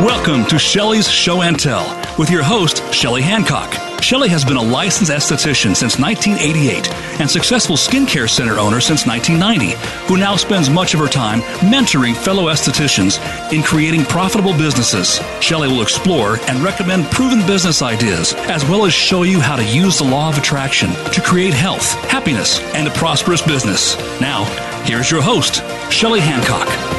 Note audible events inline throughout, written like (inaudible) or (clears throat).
Welcome to Shelley's Show and Tell with your host, Shelley Hancock. Shelley has been a licensed esthetician since 1988 and successful skincare center owner since 1990, who now spends much of her time mentoring fellow estheticians in creating profitable businesses. Shelley will explore and recommend proven business ideas, as well as show you how to use the law of attraction to create health, happiness, and a prosperous business. Now, here's your host, Shelley Hancock.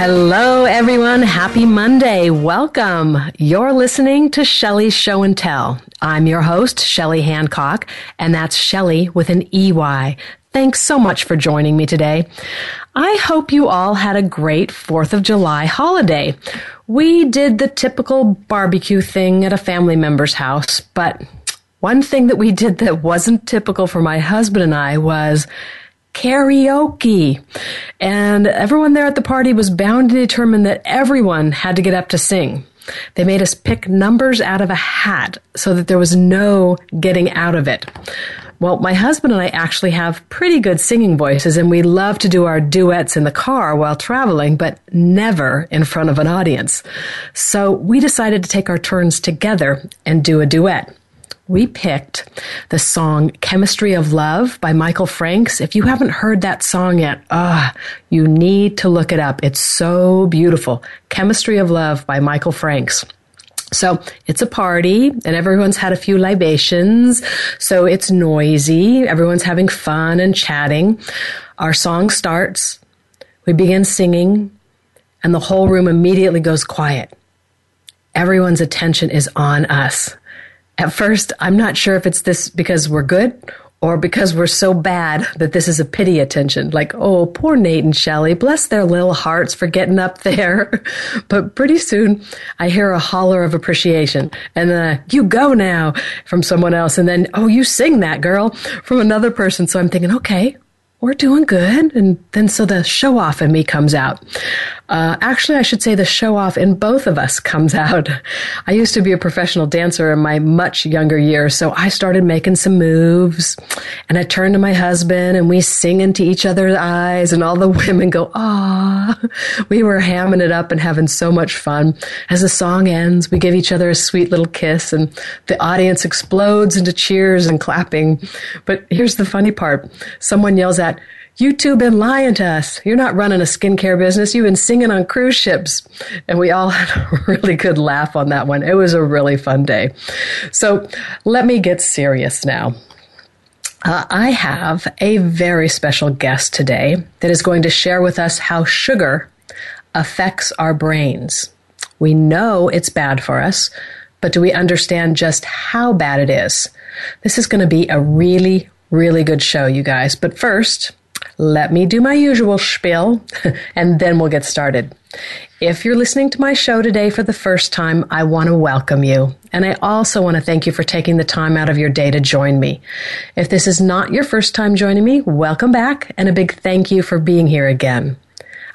Hello, everyone. Happy Monday. Welcome. You're listening to Shelley's Show and Tell. I'm your host, Shelley Hancock, and that's Shelley with an EY. Thanks so much for joining me today. I hope you all had a great 4th of July holiday. We did the typical barbecue thing at a family member's house, but one thing that we did that wasn't typical for my husband and I was karaoke. And everyone there at the party was bound to determine that everyone had to get up to sing. They made us pick numbers out of a hat so that there was no getting out of it. Well, my husband and I actually have pretty good singing voices and we love to do our duets in the car while traveling, but never in front of an audience. So we decided to take our turns together and do a duet we picked the song Chemistry of Love by Michael Franks. If you haven't heard that song yet, ah, you need to look it up. It's so beautiful. Chemistry of Love by Michael Franks. So it's a party and everyone's had a few libations. So it's noisy. Everyone's having fun and chatting. Our song starts. We begin singing and the whole room immediately goes quiet. Everyone's attention is on us. At first, I'm not sure if it's this because we're good or because we're so bad that this is a pity attention. Like, oh, poor Nate and Shelley, bless their little hearts for getting up there. (laughs) but pretty soon I hear a holler of appreciation and then you go now from someone else. And then, oh, you sing that girl from another person. So I'm thinking, okay, we're doing good. And then so the show off in me comes out. Uh, actually, I should say the show off in both of us comes out. I used to be a professional dancer in my much younger years, so I started making some moves and I turned to my husband and we sing into each other's eyes and all the (laughs) women go, ah, we were hamming it up and having so much fun. As the song ends, we give each other a sweet little kiss and the audience explodes into cheers and clapping. But here's the funny part. Someone yells out, you two been lying to us. You're not running a skincare business. You've been singing on cruise ships. And we all (laughs) had a really good laugh on that one. It was a really fun day. So let me get serious now. Uh, I have a very special guest today that is going to share with us how sugar affects our brains. We know it's bad for us, but do we understand just how bad it is? This is going to be a really, really good show, you guys. But first, let me do my usual spiel (laughs) and then we'll get started. If you're listening to my show today for the first time, I want to welcome you. And I also want to thank you for taking the time out of your day to join me. If this is not your first time joining me, welcome back and a big thank you for being here again.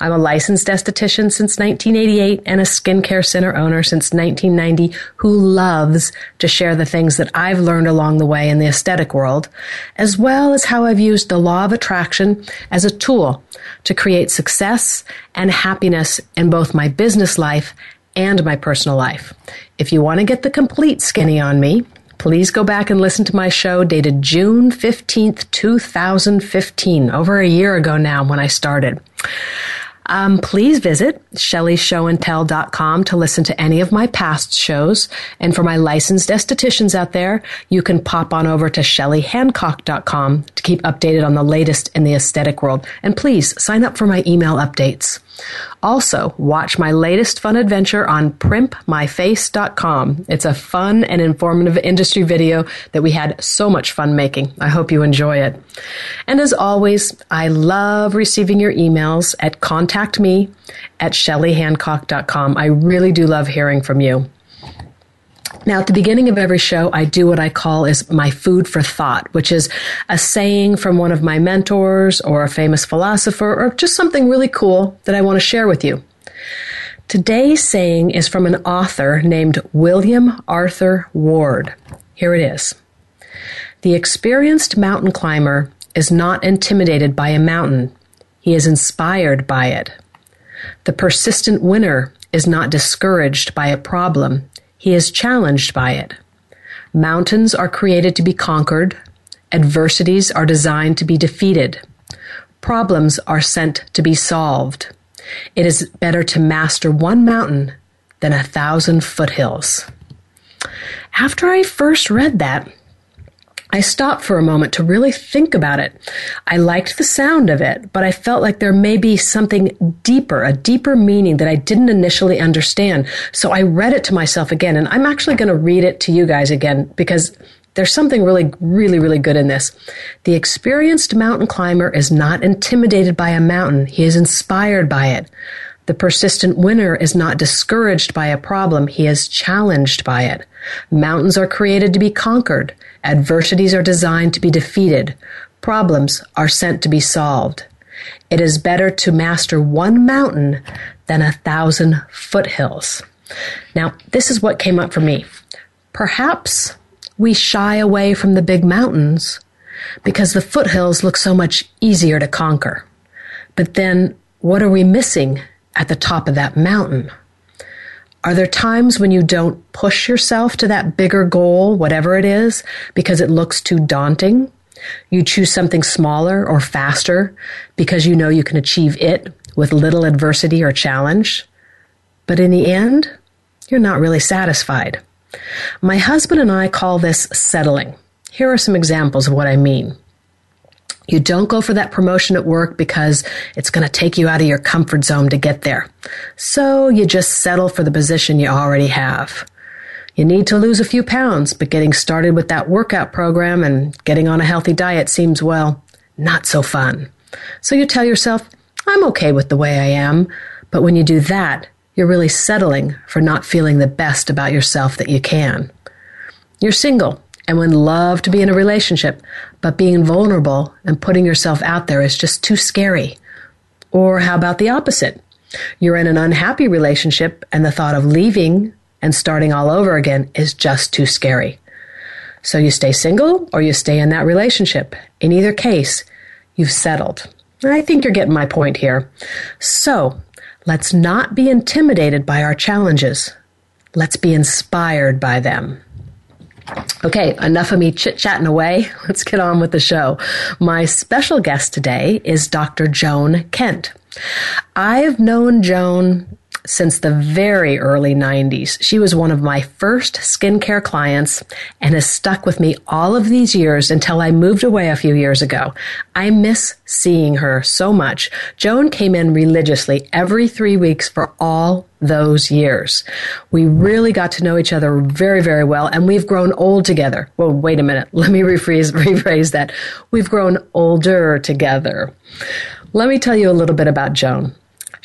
I'm a licensed esthetician since 1988 and a skincare center owner since 1990 who loves to share the things that I've learned along the way in the aesthetic world, as well as how I've used the law of attraction as a tool to create success and happiness in both my business life and my personal life. If you want to get the complete skinny on me, please go back and listen to my show dated June 15th, 2015, over a year ago now when I started. Um, please visit shelleysshowandtell.com to listen to any of my past shows. And for my licensed estheticians out there, you can pop on over to shelleyhancock.com to keep updated on the latest in the aesthetic world. And please sign up for my email updates. Also, watch my latest fun adventure on primpmyface.com. It's a fun and informative industry video that we had so much fun making. I hope you enjoy it. And as always, I love receiving your emails at contactme at shelleyhancock.com. I really do love hearing from you. Now, at the beginning of every show, I do what I call is my food for thought, which is a saying from one of my mentors or a famous philosopher or just something really cool that I want to share with you. Today's saying is from an author named William Arthur Ward. Here it is. The experienced mountain climber is not intimidated by a mountain. He is inspired by it. The persistent winner is not discouraged by a problem. He is challenged by it. Mountains are created to be conquered. Adversities are designed to be defeated. Problems are sent to be solved. It is better to master one mountain than a thousand foothills. After I first read that, I stopped for a moment to really think about it. I liked the sound of it, but I felt like there may be something deeper, a deeper meaning that I didn't initially understand. So I read it to myself again, and I'm actually going to read it to you guys again because there's something really, really, really good in this. The experienced mountain climber is not intimidated by a mountain. He is inspired by it. The persistent winner is not discouraged by a problem. He is challenged by it. Mountains are created to be conquered. Adversities are designed to be defeated. Problems are sent to be solved. It is better to master one mountain than a thousand foothills. Now, this is what came up for me. Perhaps we shy away from the big mountains because the foothills look so much easier to conquer. But then, what are we missing at the top of that mountain? Are there times when you don't push yourself to that bigger goal, whatever it is, because it looks too daunting? You choose something smaller or faster because you know you can achieve it with little adversity or challenge. But in the end, you're not really satisfied. My husband and I call this settling. Here are some examples of what I mean. You don't go for that promotion at work because it's going to take you out of your comfort zone to get there. So you just settle for the position you already have. You need to lose a few pounds, but getting started with that workout program and getting on a healthy diet seems, well, not so fun. So you tell yourself, I'm okay with the way I am. But when you do that, you're really settling for not feeling the best about yourself that you can. You're single and would love to be in a relationship, but being vulnerable and putting yourself out there is just too scary. Or how about the opposite? You're in an unhappy relationship and the thought of leaving and starting all over again is just too scary. So you stay single or you stay in that relationship. In either case, you've settled. I think you're getting my point here. So let's not be intimidated by our challenges. Let's be inspired by them. Okay, enough of me chit chatting away. (laughs) Let's get on with the show. My special guest today is Dr. Joan Kent. I've known Joan since the very early 90s. She was one of my first skincare clients and has stuck with me all of these years until I moved away a few years ago. I miss seeing her so much. Joan came in religiously every three weeks for all those years. We really got to know each other very, very well, and we've grown old together. Well, wait a minute. (laughs) Let me rephrase, rephrase that. We've grown older together. Let me tell you a little bit about Joan.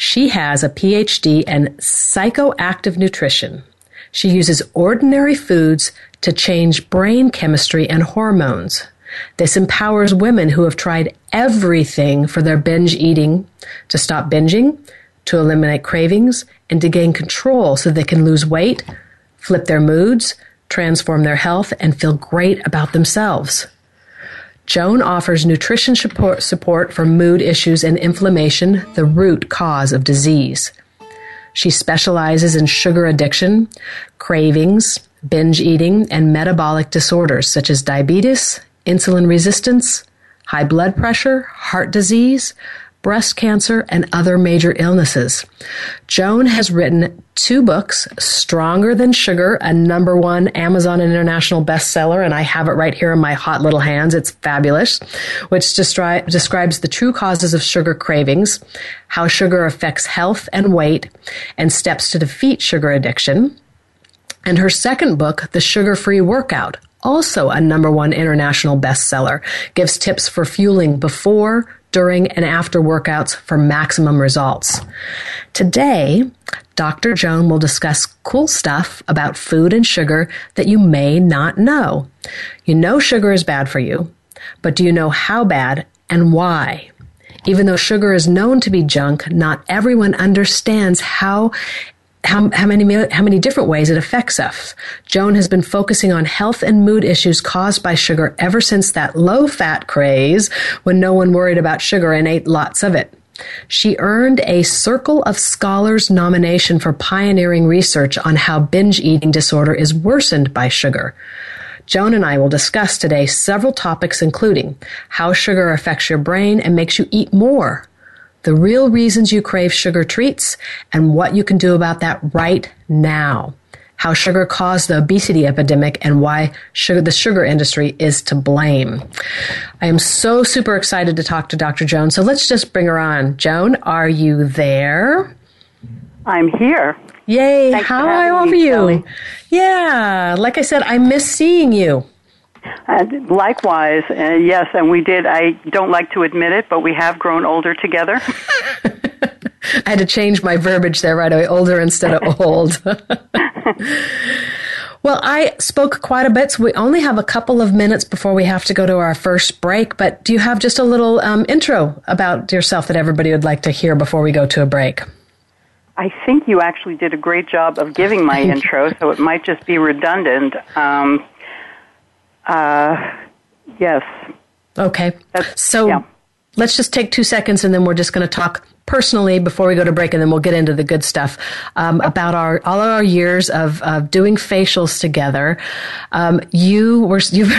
She has a PhD in psychoactive nutrition. She uses ordinary foods to change brain chemistry and hormones. This empowers women who have tried everything for their binge eating to stop binging, to eliminate cravings, and to gain control so they can lose weight, flip their moods, transform their health, and feel great about themselves. Joan offers nutrition support, for mood issues and inflammation, the root cause of disease. She specializes in sugar addiction, cravings, binge eating, and metabolic disorders such as diabetes, insulin resistance, high blood pressure, heart disease, breast cancer, and other major illnesses. Joan has written two books, Stronger Than Sugar, a number one Amazon international bestseller, and I have it right here in my hot little hands. It's fabulous, which destri- describes the true causes of sugar cravings, how sugar affects health and weight, and steps to defeat sugar addiction. And her second book, The Sugar Free Workout, also a number one international bestseller, gives tips for fueling before, during, and after workouts for maximum results. Today, Dr. Joan will discuss cool stuff about food and sugar that you may not know. You know sugar is bad for you, but do you know how bad and why? Even though sugar is known to be junk, not everyone understands how how, how many how many different ways it affects us. Joan has been focusing on health and mood issues caused by sugar ever since that low fat craze when no one worried about sugar and ate lots of it. She earned a Circle of Scholars nomination for pioneering research on how binge eating disorder is worsened by sugar. Joan and I will discuss today several topics including how sugar affects your brain and makes you eat more, the real reasons you crave sugar treats, and what you can do about that right now. How sugar caused the obesity epidemic and why sugar, the sugar industry is to blame. I am so super excited to talk to Dr. Joan. So let's just bring her on. Joan, are you there? I'm here. Yay. Thanks How are you? Yeah. Like I said, I miss seeing you. Uh, likewise, uh, yes, and we did. I don't like to admit it, but we have grown older together. (laughs) I had to change my verbiage there right away older instead of old. (laughs) well, I spoke quite a bit, so we only have a couple of minutes before we have to go to our first break. But do you have just a little um, intro about yourself that everybody would like to hear before we go to a break? I think you actually did a great job of giving my (laughs) intro, so it might just be redundant. Um, uh, yes. Okay. That's, so yeah. let's just take two seconds and then we're just going to talk personally before we go to break and then we'll get into the good stuff um, about our all of our years of, of doing facials together um, you were (laughs) you,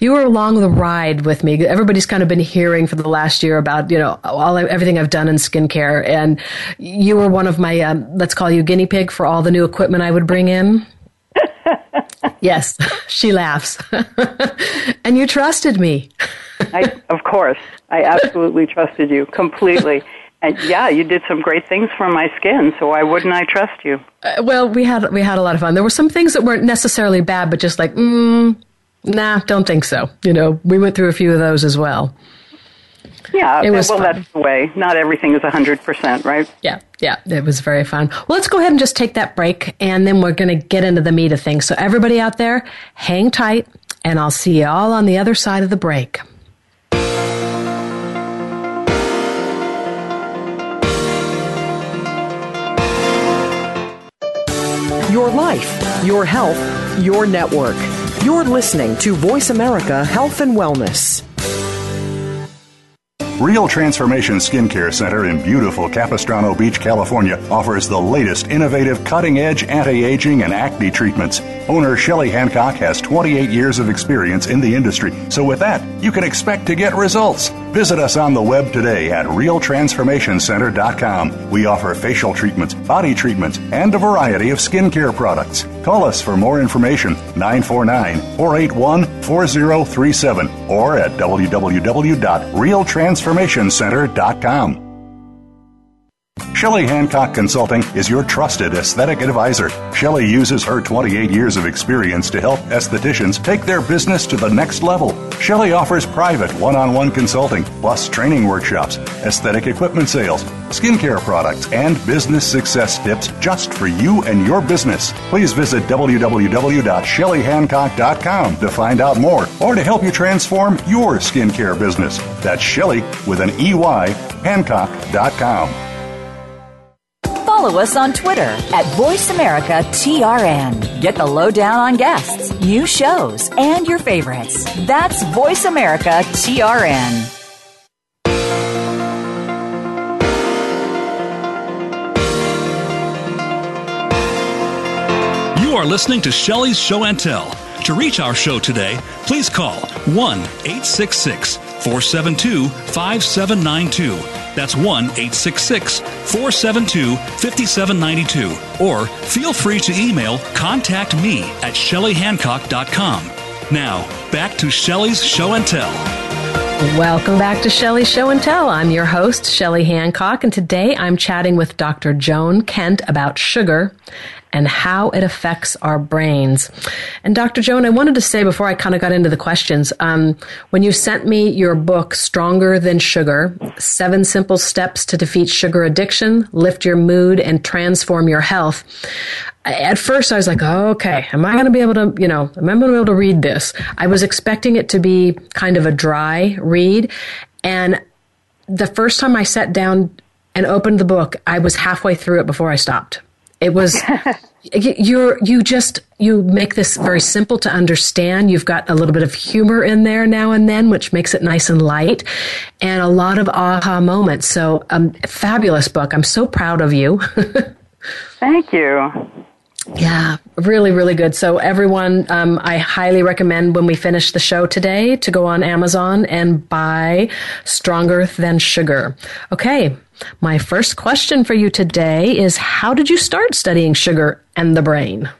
you were along the ride with me everybody's kind of been hearing for the last year about you know all everything i've done in skincare and you were one of my um, let's call you guinea pig for all the new equipment i would bring in (laughs) yes, she laughs. and you trusted me. I, of course. I absolutely trusted you completely. And yeah, you did some great things for my skin, so why wouldn't I trust you? Uh, well, we had we had a lot of fun. There were some things that weren't necessarily bad, but just like, mm, nah, don't think so. You know, we went through a few of those as well. Yeah, it was well, fun. that's the way. Not everything is 100%, right? Yeah, yeah, it was very fun. Well, let's go ahead and just take that break, and then we're going to get into the meat of things. So, everybody out there, hang tight, and I'll see you all on the other side of the break. Your life, your health, your network. You're listening to Voice America Health and Wellness. Real Transformation Skincare Center in beautiful Capistrano Beach, California offers the latest innovative cutting edge anti aging and acne treatments. Owner Shelley Hancock has 28 years of experience in the industry, so with that, you can expect to get results. Visit us on the web today at realtransformationcenter.com. We offer facial treatments, body treatments, and a variety of skincare products. Call us for more information 949 481 4037 or at www.realtransformationcenter.com. Shelley Hancock Consulting is your trusted aesthetic advisor. Shelley uses her 28 years of experience to help estheticians take their business to the next level. Shelley offers private one-on-one consulting, plus training workshops, aesthetic equipment sales, skincare products, and business success tips just for you and your business. Please visit www.shelleyhancock.com to find out more or to help you transform your skincare business. That's Shelley with an EY, Hancock.com follow us on Twitter at VoiceAmericaTRN. Get the lowdown on guests, new shows, and your favorites. That's VoiceAmericaTRN. You are listening to Shelley's Show and Tell. To reach our show today, please call 1 866 472 5792. That's 1 866 472 5792. Or feel free to email contact me at shelleyhancock.com. Now, back to Shelley's Show and Tell. Welcome back to Shelley's Show and Tell. I'm your host, Shelley Hancock, and today I'm chatting with Dr. Joan Kent about sugar and how it affects our brains. And Dr. Joan, I wanted to say before I kind of got into the questions, um, when you sent me your book, Stronger Than Sugar, Seven Simple Steps to Defeat Sugar Addiction, Lift Your Mood, and Transform Your Health, at first I was like, oh, okay, am I going to be able to, you know, am I going to be able to read this? I was expecting it to be kind of a dry read. And the first time I sat down and opened the book, I was halfway through it before I stopped. It was (laughs) you're you just you make this very simple to understand. You've got a little bit of humor in there now and then, which makes it nice and light, and a lot of aha moments. So, um, fabulous book. I'm so proud of you. (laughs) Thank you. Yeah, really, really good. So, everyone, um, I highly recommend when we finish the show today to go on Amazon and buy Stronger Than Sugar. Okay, my first question for you today is How did you start studying sugar and the brain?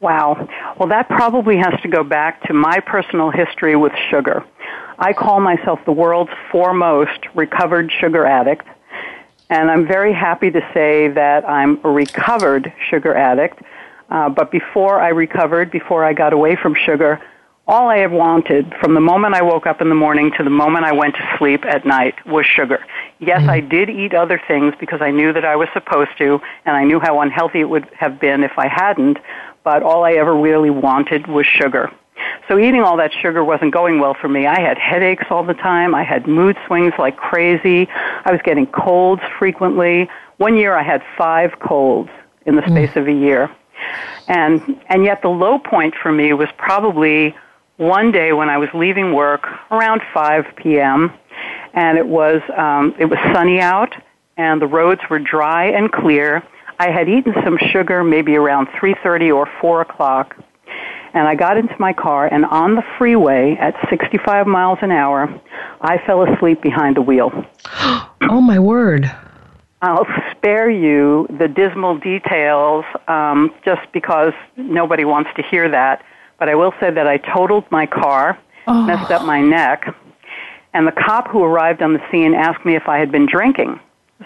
Wow. Well, that probably has to go back to my personal history with sugar. I call myself the world's foremost recovered sugar addict, and I'm very happy to say that I'm a recovered sugar addict. Uh, but before I recovered, before I got away from sugar, all I had wanted from the moment I woke up in the morning to the moment I went to sleep at night was sugar. Yes, mm-hmm. I did eat other things because I knew that I was supposed to, and I knew how unhealthy it would have been if I hadn't, but all I ever really wanted was sugar. So eating all that sugar wasn't going well for me. I had headaches all the time. I had mood swings like crazy. I was getting colds frequently. One year I had five colds in the mm. space mm. of a year. And, and yet the low point for me was probably one day when I was leaving work around 5 p.m. and it was um, it was sunny out and the roads were dry and clear. I had eaten some sugar maybe around 3:30 or 4 o'clock, and I got into my car and on the freeway at 65 miles an hour, I fell asleep behind the wheel. (gasps) oh my word! I'll spare you the dismal details um, just because nobody wants to hear that. But I will say that I totaled my car, oh. messed up my neck, and the cop who arrived on the scene asked me if I had been drinking.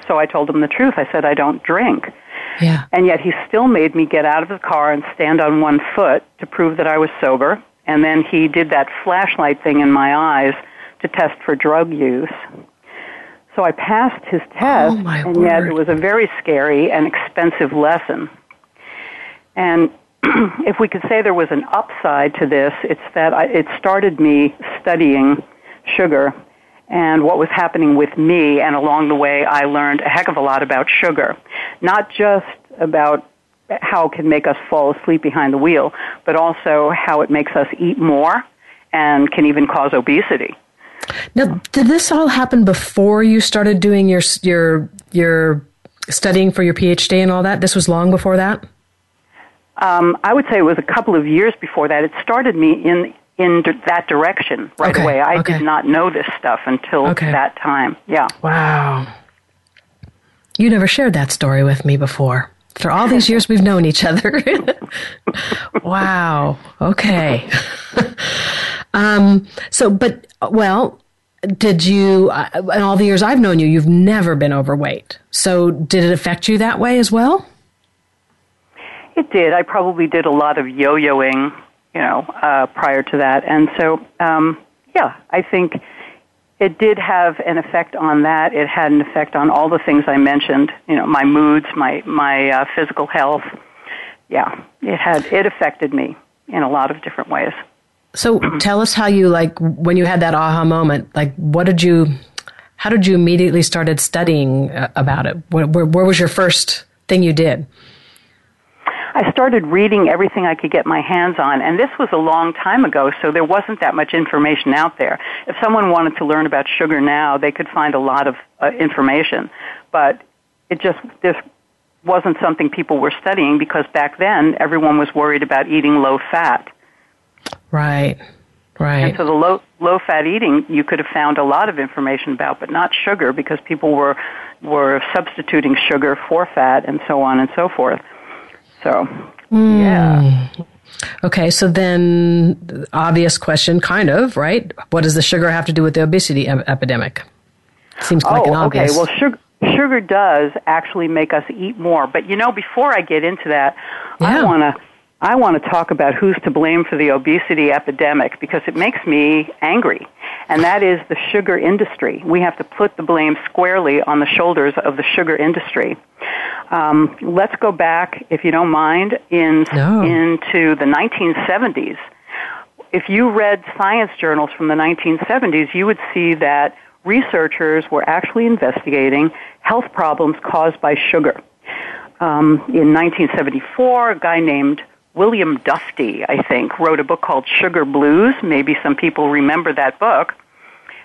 So I told him the truth. I said I don't drink. Yeah. And yet he still made me get out of the car and stand on one foot to prove that I was sober. And then he did that flashlight thing in my eyes to test for drug use. So I passed his oh, test, oh and word. yet it was a very scary and expensive lesson. And (clears throat) if we could say there was an upside to this, it's that I, it started me studying sugar and what was happening with me, and along the way, I learned a heck of a lot about sugar. Not just about how it can make us fall asleep behind the wheel, but also how it makes us eat more and can even cause obesity. Now, did this all happen before you started doing your your your studying for your PhD and all that? This was long before that. Um, I would say it was a couple of years before that. It started me in in d- that direction right okay. away. I okay. did not know this stuff until okay. that time. Yeah. Wow. You never shared that story with me before. For all these years we've known each other. (laughs) wow. Okay. (laughs) um, so, but, well, did you, uh, in all the years I've known you, you've never been overweight. So, did it affect you that way as well? It did. I probably did a lot of yo yoing, you know, uh, prior to that. And so, um, yeah, I think it did have an effect on that. It had an effect on all the things I mentioned, you know, my moods, my, my uh, physical health. Yeah, it had, it affected me in a lot of different ways. So tell us how you like when you had that aha moment. Like, what did you? How did you immediately started studying uh, about it? Where, where, where, was your first thing you did? I started reading everything I could get my hands on, and this was a long time ago, so there wasn't that much information out there. If someone wanted to learn about sugar now, they could find a lot of uh, information, but it just this wasn't something people were studying because back then everyone was worried about eating low fat Right. Right. And so the low low fat eating you could have found a lot of information about, but not sugar because people were were substituting sugar for fat and so on and so forth. So mm. yeah. Okay, so then obvious question, kind of, right? What does the sugar have to do with the obesity epidemic? Seems like oh, an obvious. Okay, well, sugar, sugar does actually make us eat more. But you know, before I get into that, yeah. I want to I want to talk about who's to blame for the obesity epidemic because it makes me angry. And that is the sugar industry. We have to put the blame squarely on the shoulders of the sugar industry. Um, let's go back, if you don't mind, in, no. into the 1970s. If you read science journals from the 1970s, you would see that researchers were actually investigating health problems caused by sugar. Um, in 1974, a guy named William Dufty, I think, wrote a book called Sugar Blues. Maybe some people remember that book.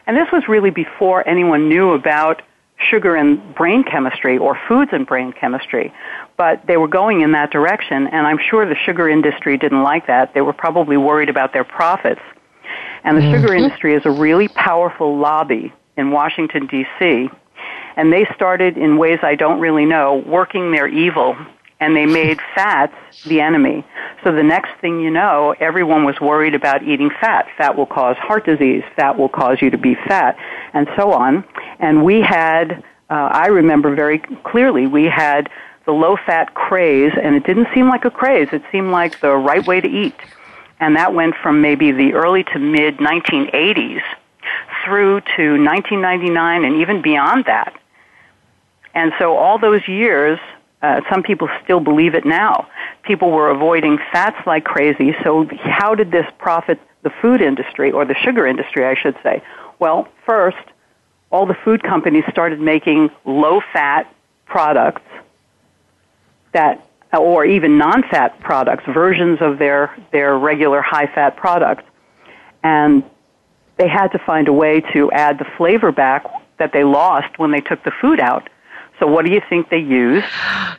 And this was really before anyone knew about sugar and brain chemistry or foods and brain chemistry. But they were going in that direction, and I'm sure the sugar industry didn't like that. They were probably worried about their profits. And the mm-hmm. sugar industry is a really powerful lobby in Washington, D.C. And they started in ways I don't really know, working their evil and they made fats the enemy. So the next thing you know, everyone was worried about eating fat. Fat will cause heart disease. Fat will cause you to be fat, and so on. And we had, uh, I remember very clearly, we had the low fat craze, and it didn't seem like a craze. It seemed like the right way to eat. And that went from maybe the early to mid 1980s through to 1999 and even beyond that. And so all those years, uh, some people still believe it now. People were avoiding fats like crazy. So how did this profit the food industry or the sugar industry, I should say? Well, first, all the food companies started making low fat products that or even non-fat products, versions of their, their regular high-fat products. And they had to find a way to add the flavor back that they lost when they took the food out. So what do you think they used?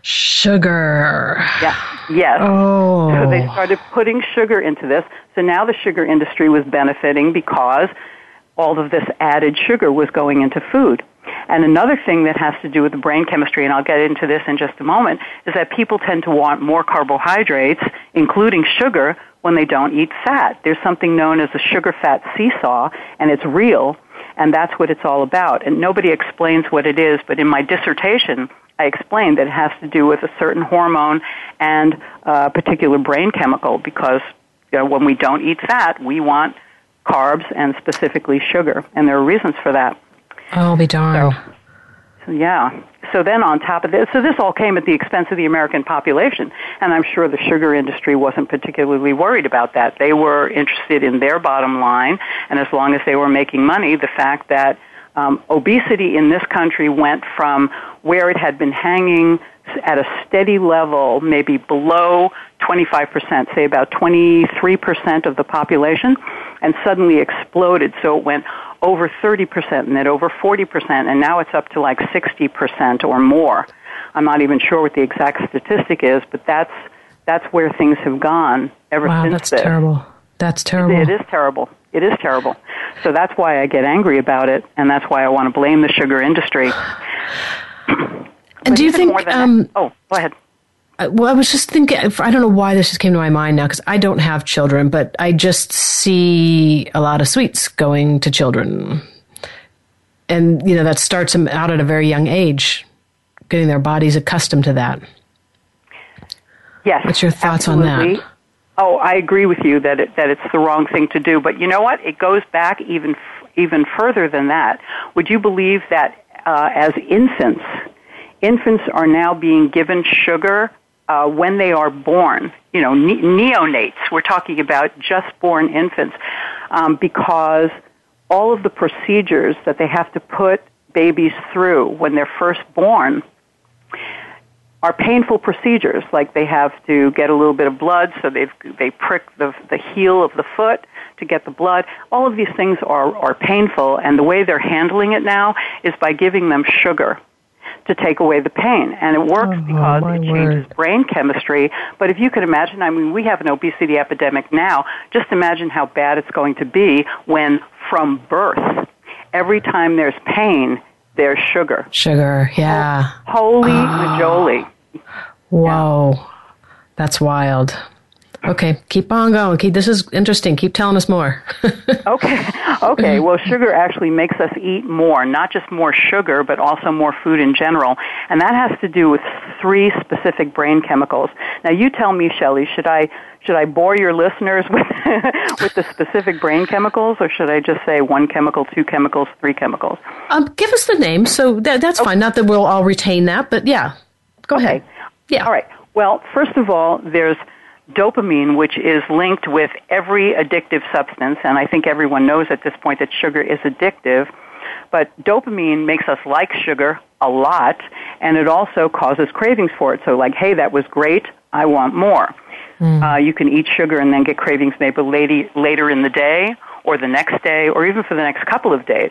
Sugar. Yeah. Yes. Oh. So they oh. started putting sugar into this. So now the sugar industry was benefiting because all of this added sugar was going into food. And another thing that has to do with the brain chemistry, and I'll get into this in just a moment, is that people tend to want more carbohydrates, including sugar, when they don't eat fat. There's something known as a sugar fat seesaw, and it's real, and that's what it's all about. And nobody explains what it is, but in my dissertation, I explained that it has to do with a certain hormone and a particular brain chemical because you know, when we don't eat fat, we want carbs and specifically sugar, and there are reasons for that. I'll be darned. So, yeah. So then on top of this, so this all came at the expense of the American population, and I'm sure the sugar industry wasn't particularly worried about that. They were interested in their bottom line, and as long as they were making money, the fact that um, obesity in this country went from where it had been hanging at a steady level, maybe below 25%, say about 23% of the population, and suddenly exploded. So it went over 30% and then over 40%, and now it's up to like 60% or more. I'm not even sure what the exact statistic is, but that's that's where things have gone ever wow, since. That's this. terrible. That's terrible. It is terrible. It is terrible. So that's why I get angry about it, and that's why I want to blame the sugar industry. and (sighs) do you think? Um, oh, go ahead. Well, I was just thinking, I don't know why this just came to my mind now because I don't have children, but I just see a lot of sweets going to children. And, you know, that starts them out at a very young age, getting their bodies accustomed to that. Yes. What's your thoughts absolutely. on that? Oh, I agree with you that it, that it's the wrong thing to do. But you know what? It goes back even even further than that. Would you believe that uh, as infants, infants are now being given sugar uh, when they are born, you know, ne- neonates, we're talking about just born infants, um, because all of the procedures that they have to put babies through when they're first born are painful procedures. Like they have to get a little bit of blood, so they they prick the the heel of the foot to get the blood. All of these things are are painful, and the way they're handling it now is by giving them sugar to take away the pain. And it works oh, because it changes word. brain chemistry. But if you could imagine, I mean, we have an obesity epidemic now. Just imagine how bad it's going to be when from birth, every time there's pain, there's sugar. Sugar, yeah. Holy oh. majoli. Whoa. Yeah. That's wild. Okay, keep on going. Keep, this is interesting. Keep telling us more. (laughs) okay. Okay. Well, sugar actually makes us eat more, not just more sugar, but also more food in general. And that has to do with three specific brain chemicals. Now, you tell me, Shelley, should I should I bore your listeners (laughs) with with the specific brain chemicals, or should I just say one chemical, two chemicals, three chemicals? Um, give us the name. So that, that's okay. fine. Not that we'll all retain that, but yeah, go okay. ahead. Yeah. All right. Well, first of all, there's dopamine, which is linked with every addictive substance, and I think everyone knows at this point that sugar is addictive. But dopamine makes us like sugar a lot, and it also causes cravings for it. So, like, hey, that was great, I want more. Mm. Uh, you can eat sugar and then get cravings maybe later, later in the day, or the next day, or even for the next couple of days.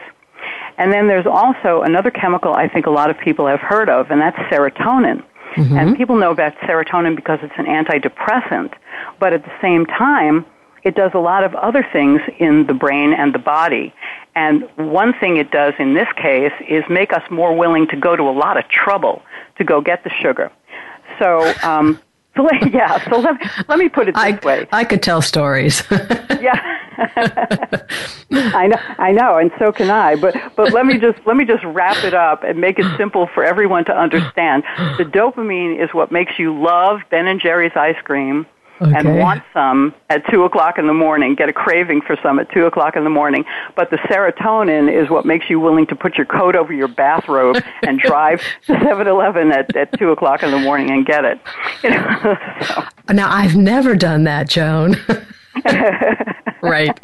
And then there's also another chemical I think a lot of people have heard of, and that's serotonin. Mm-hmm. And people know about serotonin because it's an antidepressant, but at the same time, it does a lot of other things in the brain and the body. And one thing it does in this case is make us more willing to go to a lot of trouble to go get the sugar. So, um, so (laughs) yeah, so let, let me put it this I, way. I could tell stories. (laughs) yeah. (laughs) I know, I know, and so can I. But but let me just let me just wrap it up and make it simple for everyone to understand. The dopamine is what makes you love Ben and Jerry's ice cream. Okay. and want some at two o'clock in the morning, get a craving for some at two o'clock in the morning. But the serotonin is what makes you willing to put your coat over your bathrobe (laughs) and drive to 7-Eleven at, at two o'clock in the morning and get it. (laughs) You know, so. Now I've never done that, Joan. (laughs) right.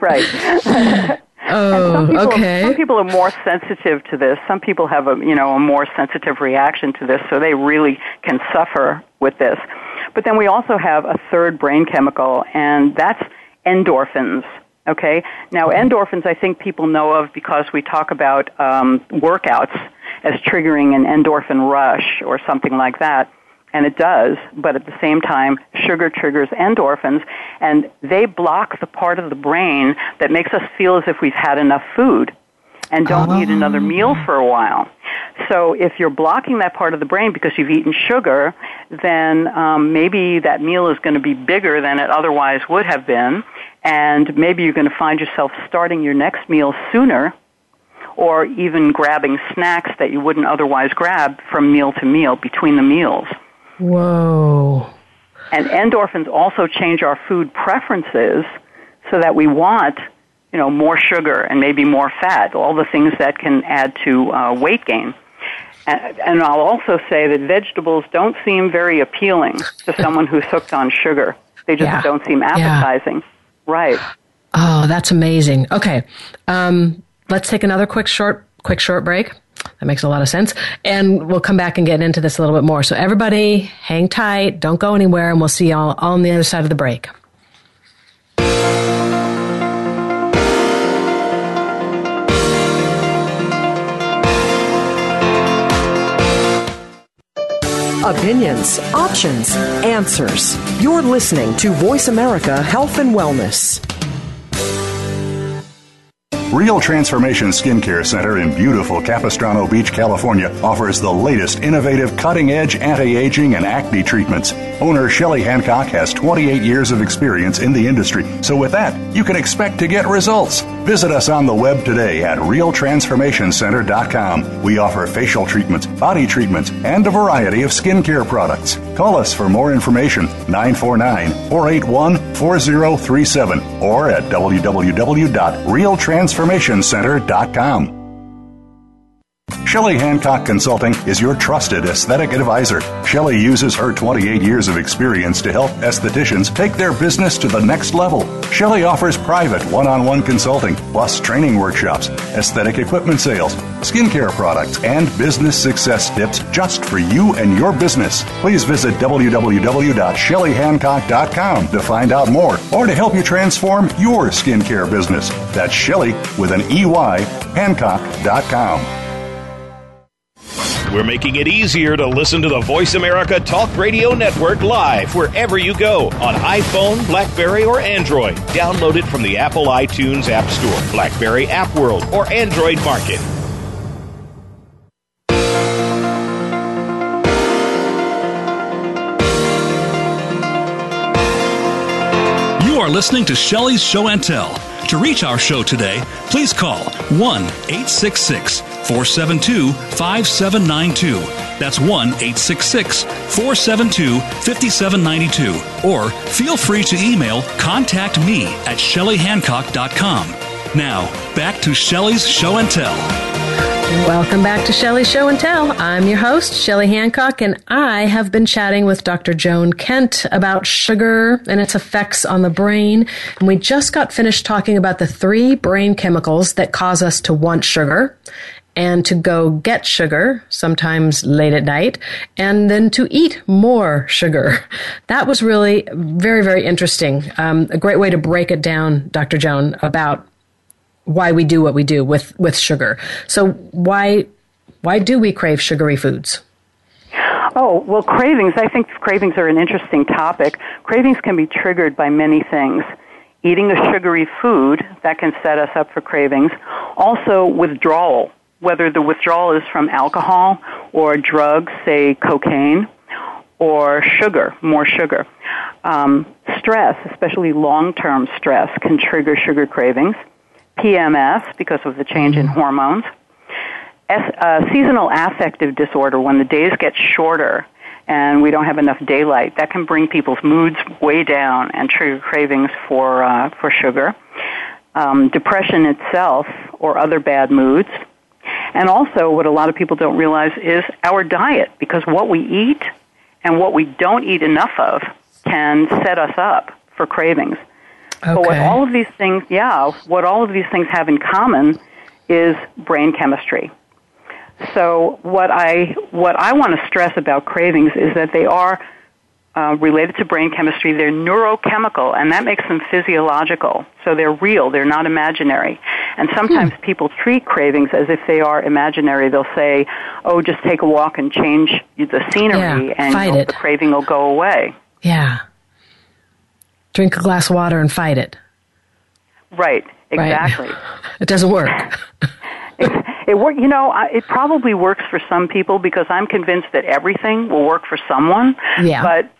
right. Oh, some people, okay. Some people are more sensitive to this. Some people have a you know a more sensitive reaction to this, so they really can suffer with this. But then we also have a third brain chemical, and that's endorphins. Okay. Now, endorphins, I think people know of because we talk about um, workouts as triggering an endorphin rush or something like that and it does, but at the same time, sugar triggers endorphins, and they block the part of the brain that makes us feel as if we've had enough food and don't oh. need another meal for a while. So if you're blocking that part of the brain because you've eaten sugar, then um, maybe that meal is going to be bigger than it otherwise would have been, and maybe you're going to find yourself starting your next meal sooner or even grabbing snacks that you wouldn't otherwise grab from meal to meal between the meals. Whoa. And endorphins also change our food preferences so that we want, you know, more sugar and maybe more fat, all the things that can add to uh, weight gain. And, and I'll also say that vegetables don't seem very appealing to someone who's hooked on sugar. They just yeah. don't seem appetizing. Yeah. Right. Oh, that's amazing. Okay. Um, let's take another quick short quick short break. That makes a lot of sense. And we'll come back and get into this a little bit more. So everybody hang tight, don't go anywhere, and we'll see you all on the other side of the break. Opinions, options, answers. You're listening to Voice America Health and Wellness. Real Transformation Skincare Center in beautiful Capistrano Beach, California offers the latest innovative cutting edge anti aging and acne treatments. Owner Shelley Hancock has 28 years of experience in the industry, so with that, you can expect to get results. Visit us on the web today at realtransformationcenter.com. We offer facial treatments, body treatments, and a variety of skincare products. Call us for more information 949 481 4037 or at www.realtransformationcenter.com transformationcenter.com. Shelley Hancock Consulting is your trusted aesthetic advisor. Shelley uses her 28 years of experience to help estheticians take their business to the next level. Shelley offers private one on one consulting, plus training workshops, aesthetic equipment sales, skincare products, and business success tips just for you and your business. Please visit www.shelleyhancock.com to find out more or to help you transform your skincare business. That's Shelley with an EY, Hancock.com. We're making it easier to listen to the Voice America Talk Radio Network live wherever you go on iPhone, Blackberry, or Android. Download it from the Apple iTunes App Store, Blackberry App World, or Android Market. You are listening to Shelley's Show and Tell. To reach our show today, please call 1 866 472 5792. That's 1 866 472 5792. Or feel free to email contact me at shelleyhancock.com. Now, back to Shelley's Show and Tell. Welcome back to Shelley's Show and Tell. I'm your host, Shelley Hancock, and I have been chatting with Dr. Joan Kent about sugar and its effects on the brain. And we just got finished talking about the three brain chemicals that cause us to want sugar and to go get sugar, sometimes late at night, and then to eat more sugar. (laughs) That was really very, very interesting. Um, a great way to break it down, Dr. Joan, about why we do what we do with, with sugar. So why why do we crave sugary foods? Oh, well, cravings, I think cravings are an interesting topic. Cravings can be triggered by many things. Eating a sugary food, that can set us up for cravings. Also, withdrawal, whether the withdrawal is from alcohol or drugs, say cocaine, or sugar, more sugar. Um, stress, especially long term stress, can trigger sugar cravings. PMS because of the change in hormones. S, uh, seasonal affective disorder, when the days get shorter and we don't have enough daylight, that can bring people's moods way down and trigger cravings for uh, for sugar. Um, depression itself, or other bad moods, and also what a lot of people don't realize is our diet, because what we eat and what we don't eat enough of can set us up for cravings. Okay. But what all of these things, yeah, what all of these things have in common is brain chemistry. So what I what I want to stress about cravings is that they are uh, related to brain chemistry. They're neurochemical, and that makes them physiological. So they're real. They're not imaginary. And sometimes hmm. people treat cravings as if they are imaginary. They'll say, "Oh, just take a walk and change the scenery, yeah, and the craving will go away." Yeah drink a glass of water and fight it. Right, exactly. Right. (laughs) It doesn't work. (laughs) it, it work. You know, it probably works for some people because I'm convinced that everything will work for someone. Yeah. But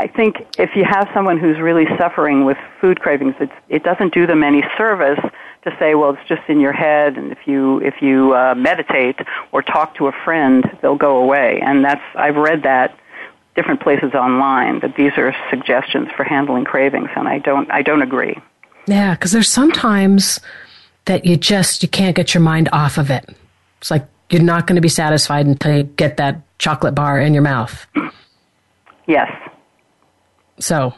I think if you have someone who's really suffering with food cravings, it's, it doesn't do them any service to say, well, it's just in your head, and if you if you uh, meditate or talk to a friend, they'll go away. And that's I've read that different places online that these are suggestions for handling cravings, and I don't I don't agree. Yeah, because there's sometimes that you just you can't get your mind off of it. It's like you're not going to be satisfied until you get that chocolate bar in your mouth. Yes. So,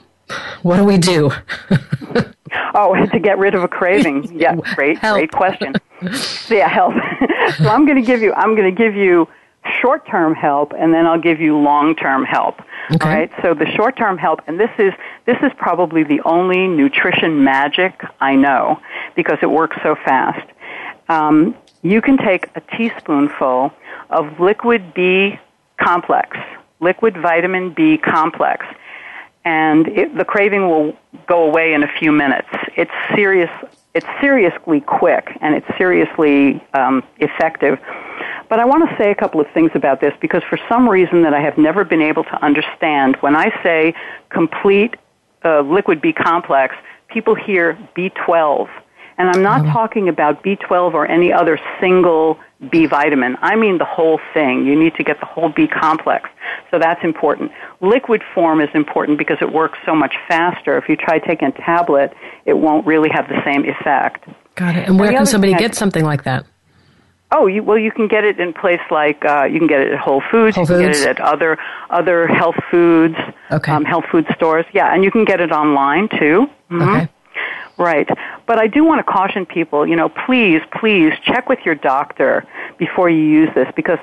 what do we do? (laughs) oh, to get rid of a craving. Yeah, (laughs) great, help. great question. yeah, help. (laughs) so I'm going to give you. I'm going to give you short term help and then I'll give you long term help. Okay. All right. So the short term help, and this is this is probably the only nutrition magic I know because it works so fast. Um, you can take a teaspoonful of liquid B complex, liquid vitamin B complex, and it, the craving will go away in a few minutes. It's serious. It's seriously quick and it's seriously um, effective. But I want to say a couple of things about this because for some reason that I have never been able to understand, when I say complete uh, liquid B complex, people hear B12. And I'm not mm-hmm. talking about B12 or any other single B vitamin. I mean the whole thing. You need to get the whole B complex. So that's important. Liquid form is important because it works so much faster. If you try taking a tablet, it won't really have the same effect. Got it. And where and can somebody get something like that? Oh, you, well, you can get it in place like uh, you can get it at Whole Foods. Whole Foods. you can get it at other other health foods, okay. um, health food stores. Yeah, and you can get it online too. Mm-hmm. Okay. Right. But I do want to caution people, you know, please, please check with your doctor before you use this because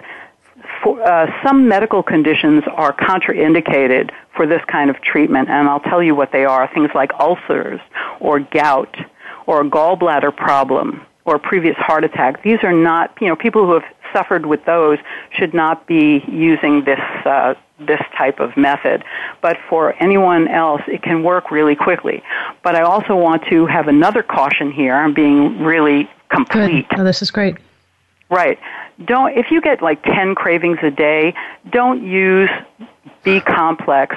for, uh, some medical conditions are contraindicated for this kind of treatment, and I'll tell you what they are. Things like ulcers or gout or a gallbladder problem or previous heart attack. These are not, you know, people who have suffered with those should not be using this uh, this type of method. But for anyone else, it can work really quickly. But I also want to have another caution here. I'm being really complete. Good. Oh, this is great. Right. Don't if you get like 10 cravings a day, don't use B complex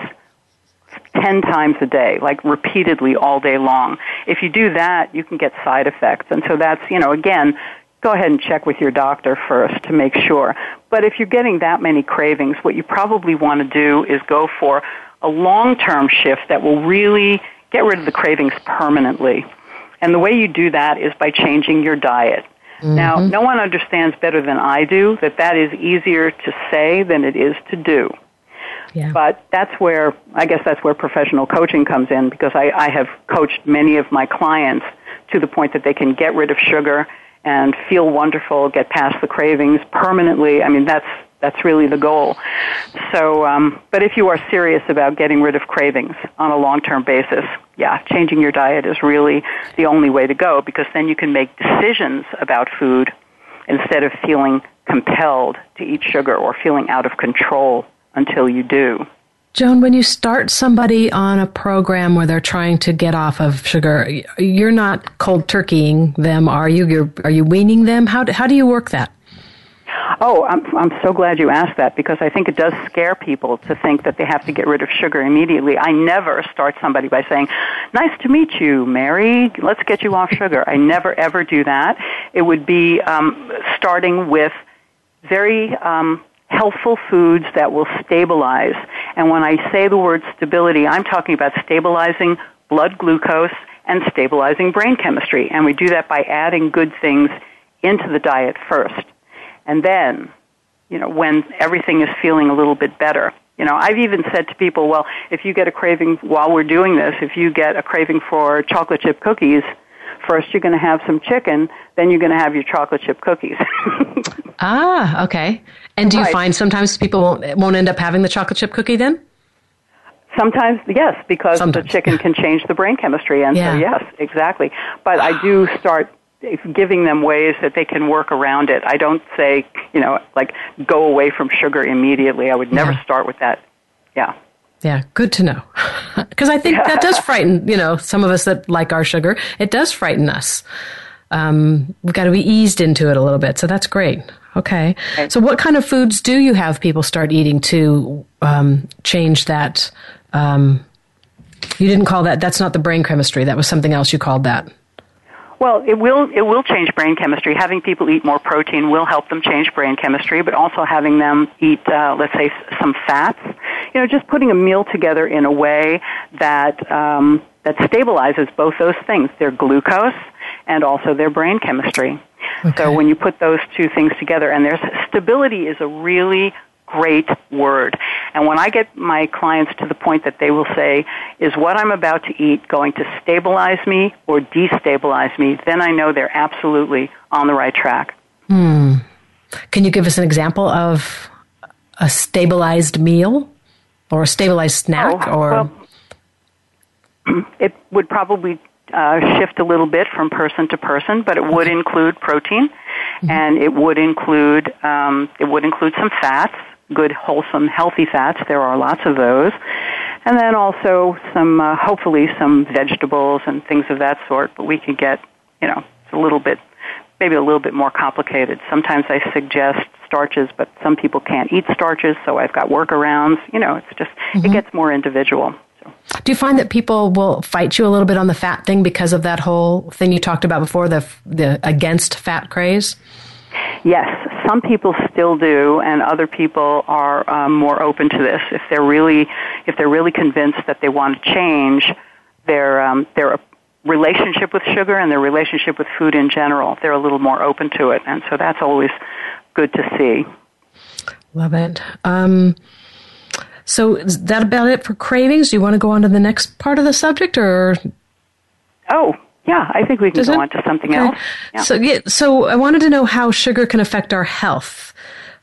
10 times a day, like repeatedly all day long. If you do that, you can get side effects. And so that's, you know, again, go ahead and check with your doctor first to make sure. But if you're getting that many cravings, what you probably want to do is go for a long-term shift that will really get rid of the cravings permanently. And the way you do that is by changing your diet. Mm-hmm. Now, no one understands better than I do that that is easier to say than it is to do. Yeah. But that's where, I guess that's where professional coaching comes in because I, I have coached many of my clients to the point that they can get rid of sugar and feel wonderful, get past the cravings permanently. I mean, that's that's really the goal. So, um, but if you are serious about getting rid of cravings on a long-term basis, yeah, changing your diet is really the only way to go because then you can make decisions about food instead of feeling compelled to eat sugar or feeling out of control until you do. Joan, when you start somebody on a program where they're trying to get off of sugar, you're not cold turkeying them, are you? You're, are you weaning them? How do, how do you work that? Oh, I'm, I'm so glad you asked that because I think it does scare people to think that they have to get rid of sugar immediately. I never start somebody by saying, nice to meet you, Mary, let's get you off sugar. I never ever do that. It would be um, starting with very um, healthful foods that will stabilize. And when I say the word stability, I'm talking about stabilizing blood glucose and stabilizing brain chemistry. And we do that by adding good things into the diet first. And then, you know, when everything is feeling a little bit better. You know, I've even said to people, well, if you get a craving while we're doing this, if you get a craving for chocolate chip cookies, first you're going to have some chicken, then you're going to have your chocolate chip cookies. (laughs) ah, okay. And do you right. find sometimes people won't, won't end up having the chocolate chip cookie then? Sometimes, yes, because Sometimes. the chicken can change the brain chemistry, and yeah. so yes, exactly. But I do start giving them ways that they can work around it. I don't say, you know, like go away from sugar immediately. I would never yeah. start with that. Yeah. Yeah, good to know. (laughs) Because I think that does (laughs) frighten, you know, some of us that like our sugar. It does frighten us. Um, we've got to be eased into it a little bit. So that's great. Okay. So what kind of foods do you have people start eating to um, change that? Um, you didn't call that, that's not the brain chemistry. That was something else you called that. Well, it will it will change brain chemistry. Having people eat more protein will help them change brain chemistry, but also having them eat, uh, let's say, some fats. You know, just putting a meal together in a way that um, that stabilizes both those things: their glucose and also their brain chemistry. Okay. So when you put those two things together, and there's stability is a really great word. And when I get my clients to the point that they will say, is what I'm about to eat going to stabilize me or destabilize me, then I know they're absolutely on the right track. Hmm. Can you give us an example of a stabilized meal or a stabilized snack oh, or well, (clears throat) it would probably uh, shift a little bit from person to person, but it would include protein, mm-hmm. and it would include um, it would include some fats, good, wholesome, healthy fats. There are lots of those. And then also some, uh, hopefully some vegetables and things of that sort, but we can get, you know, it's a little bit, maybe a little bit more complicated. Sometimes I suggest starches, but some people can't eat starches, so I've got workarounds. You know, it's just, mm-hmm. it gets more individual. Do you find that people will fight you a little bit on the fat thing because of that whole thing you talked about before, the, the against fat craze? Yes, some people still do, and other people are um, more open to this. If they're really, if they're really convinced that they want to change their um, their relationship with sugar and their relationship with food in general, they're a little more open to it, and so that's always good to see. Love it. Um, so is that about it for cravings? Do you want to go on to the next part of the subject, or? Oh, yeah, I think we can Does go it? on to something else. Yeah. So, yeah, so I wanted to know how sugar can affect our health,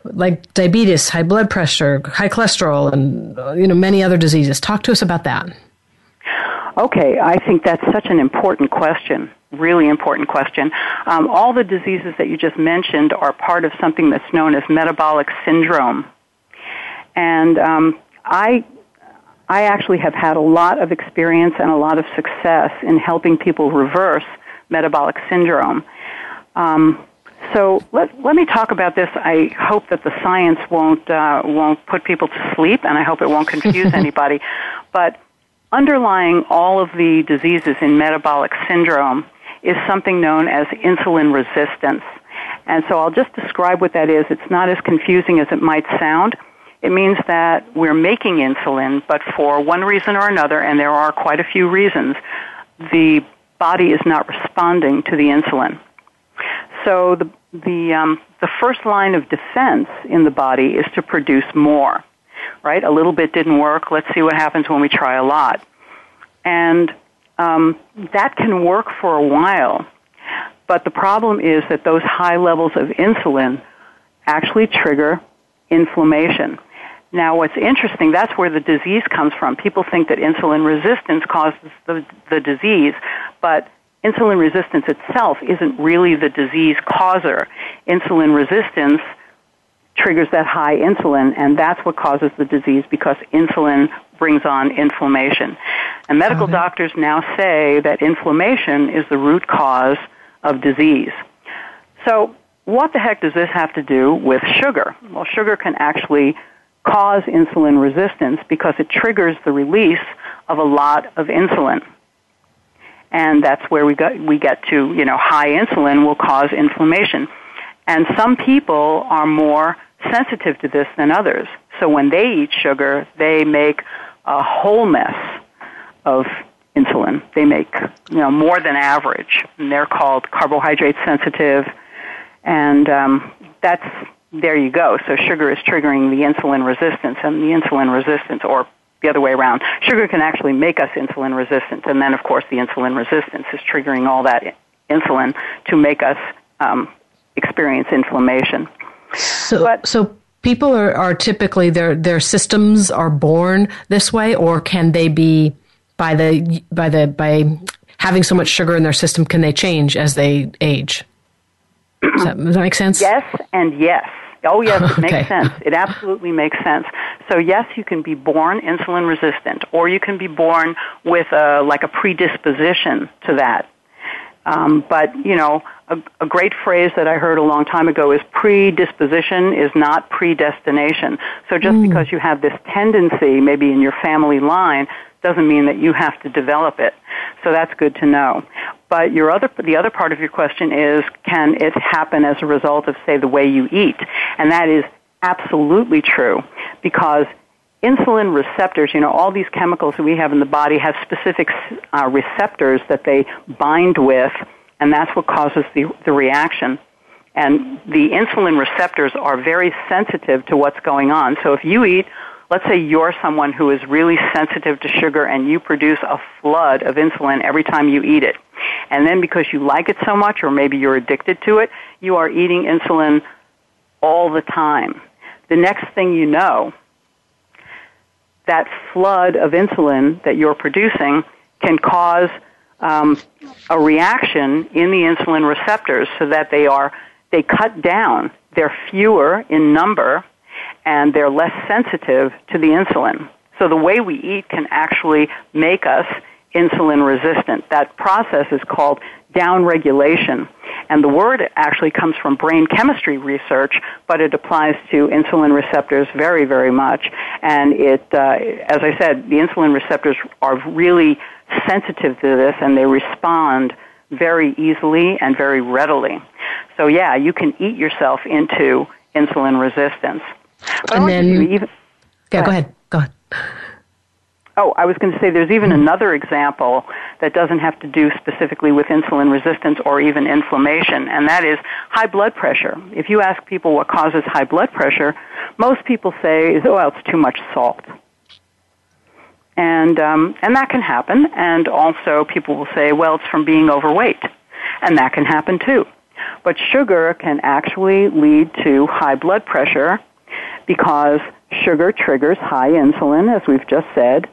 like diabetes, high blood pressure, high cholesterol, and you know many other diseases. Talk to us about that. Okay, I think that's such an important question really important question. Um, all the diseases that you just mentioned are part of something that's known as metabolic syndrome. And um, I, I actually have had a lot of experience and a lot of success in helping people reverse metabolic syndrome. Um, so let, let me talk about this. I hope that the science won't uh, won't put people to sleep, and I hope it won't confuse (laughs) anybody. But underlying all of the diseases in metabolic syndrome is something known as insulin resistance. And so I'll just describe what that is. It's not as confusing as it might sound. It means that we're making insulin, but for one reason or another, and there are quite a few reasons, the body is not responding to the insulin. So the the um, the first line of defense in the body is to produce more, right? A little bit didn't work. Let's see what happens when we try a lot, and um, that can work for a while. But the problem is that those high levels of insulin actually trigger inflammation. Now, what's interesting, that's where the disease comes from. People think that insulin resistance causes the, the disease, but insulin resistance itself isn't really the disease causer. Insulin resistance triggers that high insulin, and that's what causes the disease because insulin brings on inflammation. And medical doctors now say that inflammation is the root cause of disease. So, what the heck does this have to do with sugar? Well, sugar can actually cause insulin resistance because it triggers the release of a lot of insulin and that's where we get we get to you know high insulin will cause inflammation, and some people are more sensitive to this than others. So when they eat sugar, they make a whole mess of insulin. They make you know more than average, and they're called carbohydrate sensitive, and um, that's there you go. So sugar is triggering the insulin resistance, and the insulin resistance, or the other way around. Sugar can actually make us insulin resistant, and then, of course, the insulin resistance is triggering all that insulin to make us um, experience inflammation. So, but, so people are, are typically their their systems are born this way, or can they be by the by the by having so much sugar in their system? Can they change as they age? Does that, does that make sense? Yes, and yes. Oh, yes, it (laughs) okay. makes sense. It absolutely makes sense. So, yes, you can be born insulin resistant, or you can be born with a, like a predisposition to that. Um, but, you know, a, a great phrase that I heard a long time ago is predisposition is not predestination. So just mm. because you have this tendency, maybe in your family line, doesn't mean that you have to develop it. So that's good to know. But your other, the other part of your question is, can it happen as a result of, say, the way you eat? And that is absolutely true because insulin receptors, you know, all these chemicals that we have in the body have specific uh, receptors that they bind with, and that's what causes the, the reaction. And the insulin receptors are very sensitive to what's going on. So if you eat let's say you're someone who is really sensitive to sugar and you produce a flood of insulin every time you eat it. And then because you like it so much or maybe you're addicted to it, you are eating insulin all the time. The next thing you know, that flood of insulin that you're producing can cause um, a reaction in the insulin receptors so that they are they cut down. They're fewer in number and they're less sensitive to the insulin. So the way we eat can actually make us insulin resistant. That process is called downregulation. And the word actually comes from brain chemistry research, but it applies to insulin receptors very, very much. And it, uh, as I said, the insulin receptors are really sensitive to this and they respond very easily and very readily. So yeah, you can eat yourself into insulin resistance. But and then, even, yeah, go ahead. Go ahead. Oh, I was going to say there's even mm-hmm. another example that doesn't have to do specifically with insulin resistance or even inflammation, and that is high blood pressure. If you ask people what causes high blood pressure, most people say, "Oh, well, it's too much salt." And um, and that can happen. And also, people will say, "Well, it's from being overweight," and that can happen too. But sugar can actually lead to high blood pressure because sugar triggers high insulin, as we've just said,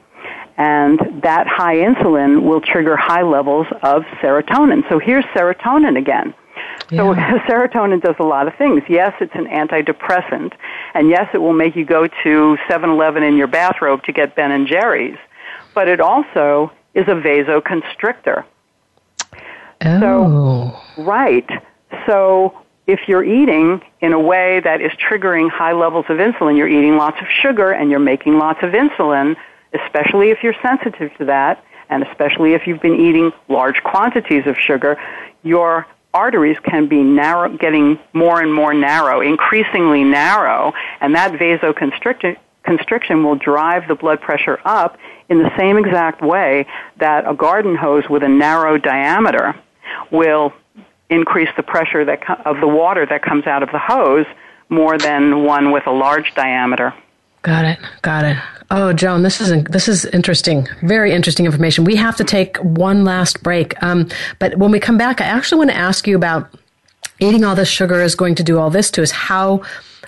And that high insulin will trigger high levels of serotonin. So here's serotonin again. Yeah. So (laughs) serotonin does a lot of things. Yes, it's an antidepressant, and yes, it will make you go to 7-Eleven in your bathrobe to get Ben and Jerry's, but it also is a vasoconstrictor. Oh. So, right. So if you're eating in a way that is triggering high levels of insulin, you're eating lots of sugar and you're making lots of insulin, especially if you're sensitive to that, and especially if you've been eating large quantities of sugar, your arteries can be narrow, getting more and more narrow, increasingly narrow, and that vasoconstriction constriction will drive the blood pressure up in the same exact way that a garden hose with a narrow diameter will increase the pressure that co- of the water that comes out of the hose more than one with a large diameter. Got it. Got it. Oh, Joan, this is this is interesting. Very interesting information. We have to take one last break. Um, but when we come back, I actually want to ask you about eating all this sugar is going to do all this to us. How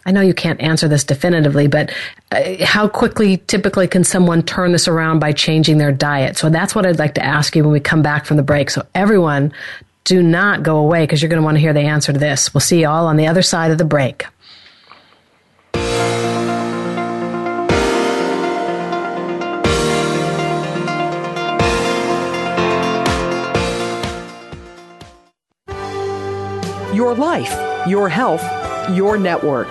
I know you can't answer this definitively, but uh, how quickly typically can someone turn this around by changing their diet? So that's what I'd like to ask you when we come back from the break. So everyone, do not go away because you're going to want to hear the answer to this. We'll see you all on the other side of the break. Your life, your health, your network.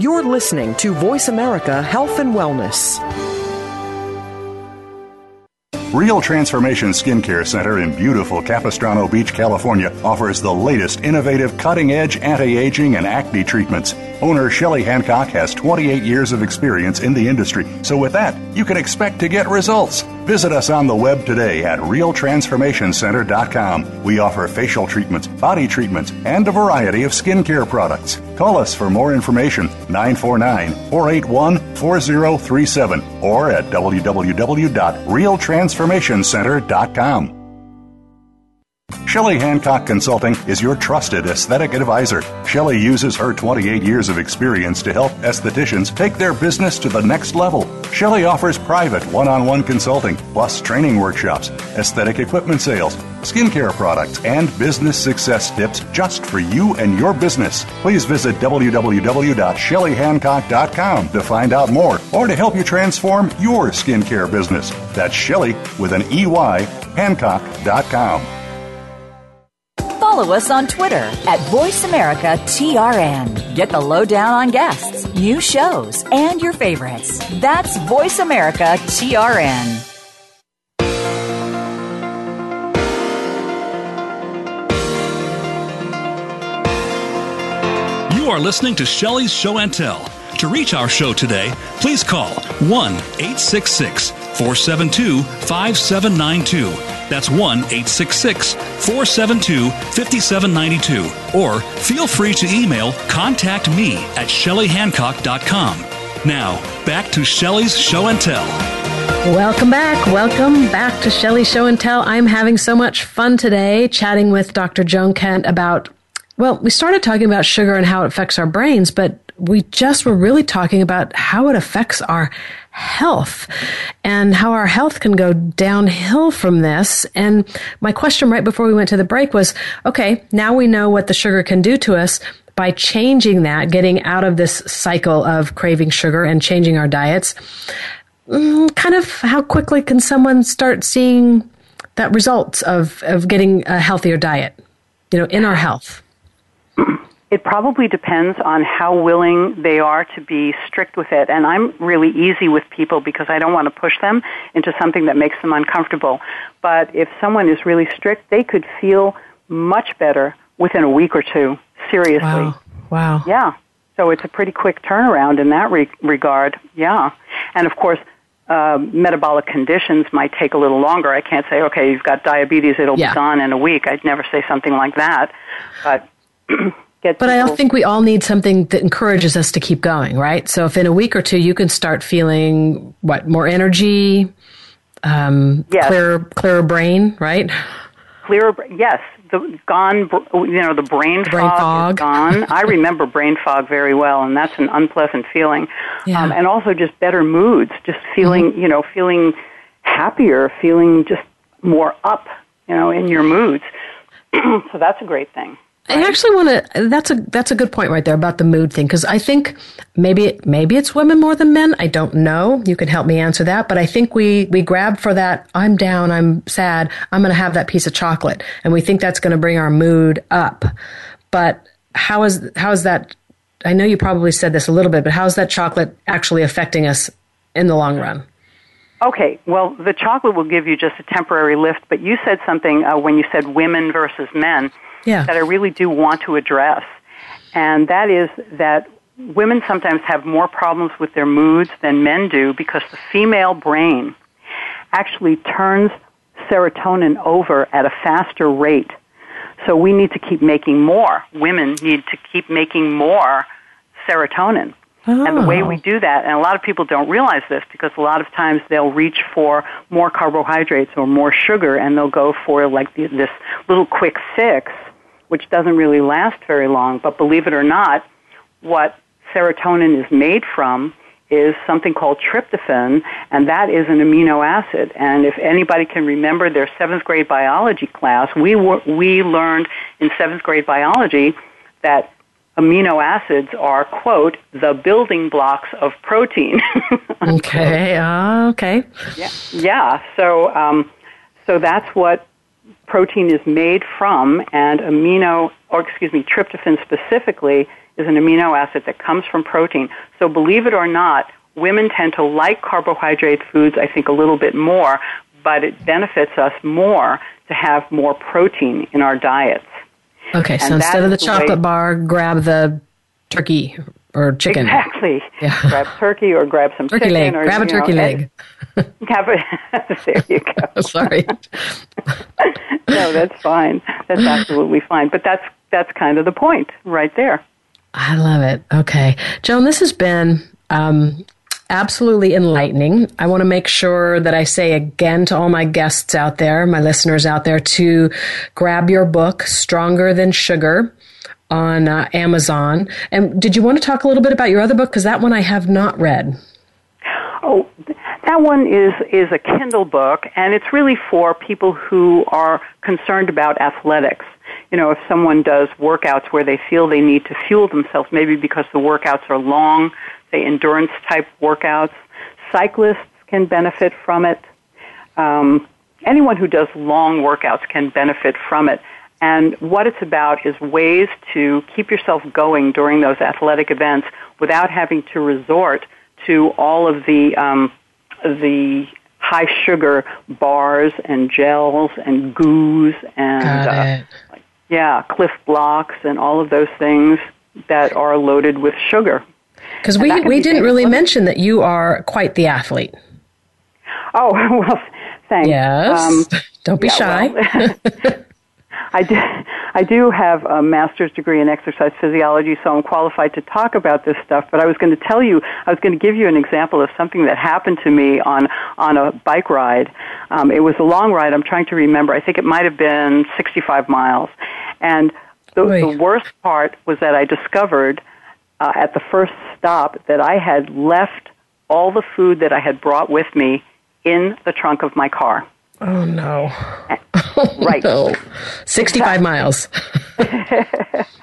You're listening to Voice America Health and Wellness. Real Transformation Skincare Center in beautiful Capistrano Beach, California offers the latest innovative cutting edge anti aging and acne treatments. Owner Shelley Hancock has 28 years of experience in the industry, so with that, you can expect to get results. Visit us on the web today at realtransformationcenter.com. We offer facial treatments, body treatments, and a variety of skincare products. Call us for more information 949 481 4037 or at www.realtransformationcenter.com. Shelley Hancock Consulting is your trusted aesthetic advisor. Shelley uses her 28 years of experience to help estheticians take their business to the next level. Shelley offers private one on one consulting, plus training workshops, aesthetic equipment sales, skincare products, and business success tips just for you and your business. Please visit www.shelleyhancock.com to find out more or to help you transform your skincare business. That's Shelley with an EY, Hancock.com follow us on Twitter at VoiceAmericaTRN. Get the lowdown on guests, new shows, and your favorites. That's VoiceAmericaTRN. You are listening to Shelley's Show and Tell. To reach our show today, please call 1 866 472 5792 that's 1 866 472 5792. Or feel free to email contact me at shelleyhancock.com. Now, back to Shelley's Show and Tell. Welcome back. Welcome back to Shelley's Show and Tell. I'm having so much fun today chatting with Dr. Joan Kent about, well, we started talking about sugar and how it affects our brains, but we just were really talking about how it affects our health and how our health can go downhill from this. And my question right before we went to the break was, okay, now we know what the sugar can do to us by changing that, getting out of this cycle of craving sugar and changing our diets. Mm, kind of how quickly can someone start seeing that results of, of getting a healthier diet, you know, in our health? (clears throat) It probably depends on how willing they are to be strict with it. And I'm really easy with people because I don't want to push them into something that makes them uncomfortable. But if someone is really strict, they could feel much better within a week or two. Seriously. Wow. Wow. Yeah. So it's a pretty quick turnaround in that re- regard. Yeah. And of course, uh, metabolic conditions might take a little longer. I can't say, okay, you've got diabetes, it'll yeah. be gone in a week. I'd never say something like that. But (clears throat) get. But people. I think we all need something that encourages us to keep going, right? So if in a week or two you can start feeling what more energy, um, yes. clearer, clearer brain, right? Clearer, yes. The gone, you know, the brain, brain fog, gone. (laughs) I remember brain fog very well, and that's an unpleasant feeling. Yeah. Um, and also just better moods, just feeling, mm-hmm. you know, feeling happier, feeling just more up, you know, in your moods. (clears throat) so that's a great thing. I actually want to. That's a that's a good point right there about the mood thing because I think maybe maybe it's women more than men. I don't know. You can help me answer that. But I think we we grab for that. I'm down. I'm sad. I'm going to have that piece of chocolate, and we think that's going to bring our mood up. But how is how is that? I know you probably said this a little bit, but how is that chocolate actually affecting us in the long run? Okay, well, the chocolate will give you just a temporary lift, but you said something uh, when you said women versus men yeah. that I really do want to address. And that is that women sometimes have more problems with their moods than men do because the female brain actually turns serotonin over at a faster rate. So we need to keep making more. Women need to keep making more serotonin. Oh. And the way oh. we do that, and a lot of people don't realize this because a lot of times they'll reach for more carbohydrates or more sugar and they'll go for like this little quick fix, which doesn't really last very long. But believe it or not, what serotonin is made from is something called tryptophan, and that is an amino acid. And if anybody can remember their seventh grade biology class, we, were, we learned in seventh grade biology that amino acids are, quote, the building blocks of protein. (laughs) okay, uh, okay. Yeah, yeah. So, um, so that's what protein is made from, and amino, or excuse me, tryptophan specifically is an amino acid that comes from protein. So, believe it or not, women tend to like carbohydrate foods, I think, a little bit more, but it benefits us more to have more protein in our diets. Okay, so instead of the is the chocolate way- there grab the turkey or chicken. Exactly. Yeah. (laughs) grab turkey or grab some Turkey chicken leg. or Grab a know, turkey leg. (laughs) Have a, (laughs) there you go. Sorry. (laughs) No, that's fine. That's absolutely fine. But that's that's kind of the point right there. I love it. Okay. Joan, this has been um, absolutely enlightening. I want to make sure that I say again to all my guests out there, my listeners out there, to grab your book, Stronger Than Sugar. On uh, Amazon. And did you want to talk a little bit about your other book? Because that one I have not read. Oh, that one is is a Kindle book, and it's really for people who are concerned about athletics. You know, if someone does workouts where they feel they need to fuel themselves, maybe because the workouts are long, say endurance type workouts, cyclists can benefit from it. Um, anyone who does long workouts can benefit from it. And what it's about is ways to keep yourself going during those athletic events without having to resort to all of the um, the high sugar bars and gels and goos and uh, yeah, Clif Bloks and all of those things that are loaded with sugar. Because we, we be didn't really mention that you are quite the athlete. Oh (laughs) well, thanks. Yes. Um, (laughs) Don't be yeah, shy. well, (laughs) I do, (laughs) I do have a master's degree in exercise physiology, so I'm qualified to talk about this stuff. But I was going to tell you, I was going to give you an example of something that happened to me on on a bike ride. Um, it was a long ride. I'm trying to remember. I think it might have been 65 miles, and the, the worst part was that I discovered uh, at the first stop that I had left all the food that I had brought with me in the trunk of my car. oh, no. (laughs) Right. No. 65 miles. (laughs)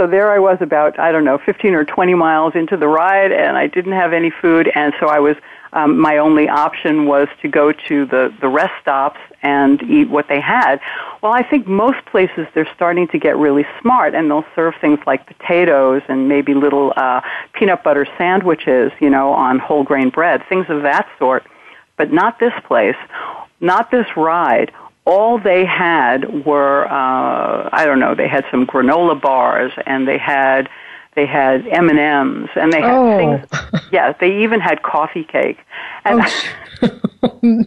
So there I was about, I don't know, 15 or 20 miles into the ride and I didn't have any food and so I was, um, my only option was to go to the, the rest stops and eat what they had. Well, I think most places they're starting to get really smart and they'll serve things like potatoes and maybe little, uh, peanut butter sandwiches, you know, on whole grain bread, things of that sort. But not this place, not this ride all they had were uh, I don't know. They had some granola bars, and they had they had M and M's, and they had Oh. things. Yeah, they even had coffee cake. And, and